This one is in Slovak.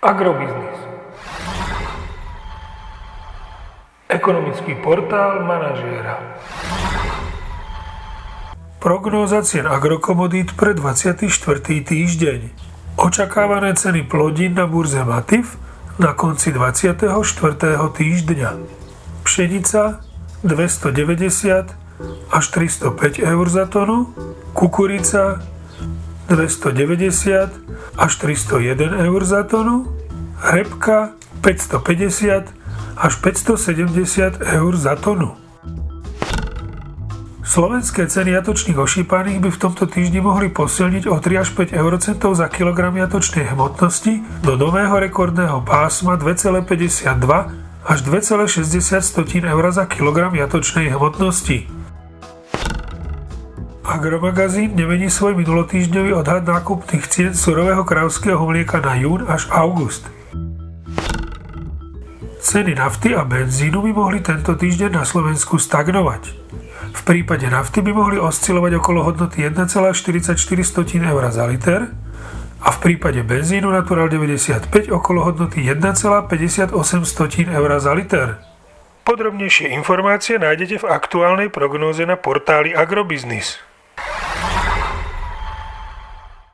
Agrobiznis. Ekonomický portál manažéra. Prognóza cien agrokomodít pre 24. týždeň. Očakávané ceny plodín na burze Matif na konci 24. týždňa. Pšenica 290 až 305 eur za tonu, kukurica 290 až 301 eur za tonu, repka 550 až 570 eur za tonu. Slovenské ceny jatočných ošípaných by v tomto týždni mohli posilniť o 3 až 5 eurocentov za kilogram jatočnej hmotnosti do nového rekordného pásma 2,52 až 2,60 eur za kilogram jatočnej hmotnosti. Agromagazín nemení svoj minulotýždňový odhad nákupných cien surového kravského mlieka na jún až august. Ceny nafty a benzínu by mohli tento týždeň na Slovensku stagnovať. V prípade nafty by mohli oscilovať okolo hodnoty 1,44 eur za liter a v prípade benzínu Natural 95 okolo hodnoty 1,58 eur za liter. Podrobnejšie informácie nájdete v aktuálnej prognóze na portáli Agrobiznis.